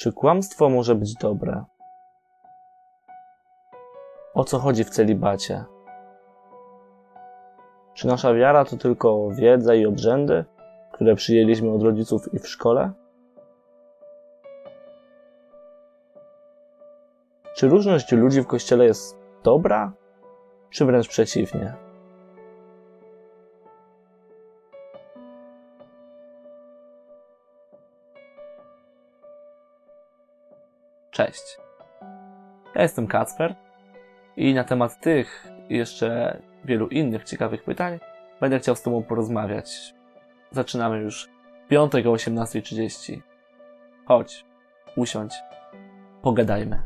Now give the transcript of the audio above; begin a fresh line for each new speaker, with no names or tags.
Czy kłamstwo może być dobre? O co chodzi w celibacie? Czy nasza wiara to tylko wiedza i obrzędy, które przyjęliśmy od rodziców i w szkole? Czy różność ludzi w kościele jest dobra, czy wręcz przeciwnie? Cześć. Ja jestem Kacper i na temat tych i jeszcze wielu innych ciekawych pytań będę chciał z Tobą porozmawiać. Zaczynamy już piątek o 18.30. Chodź, usiądź, pogadajmy.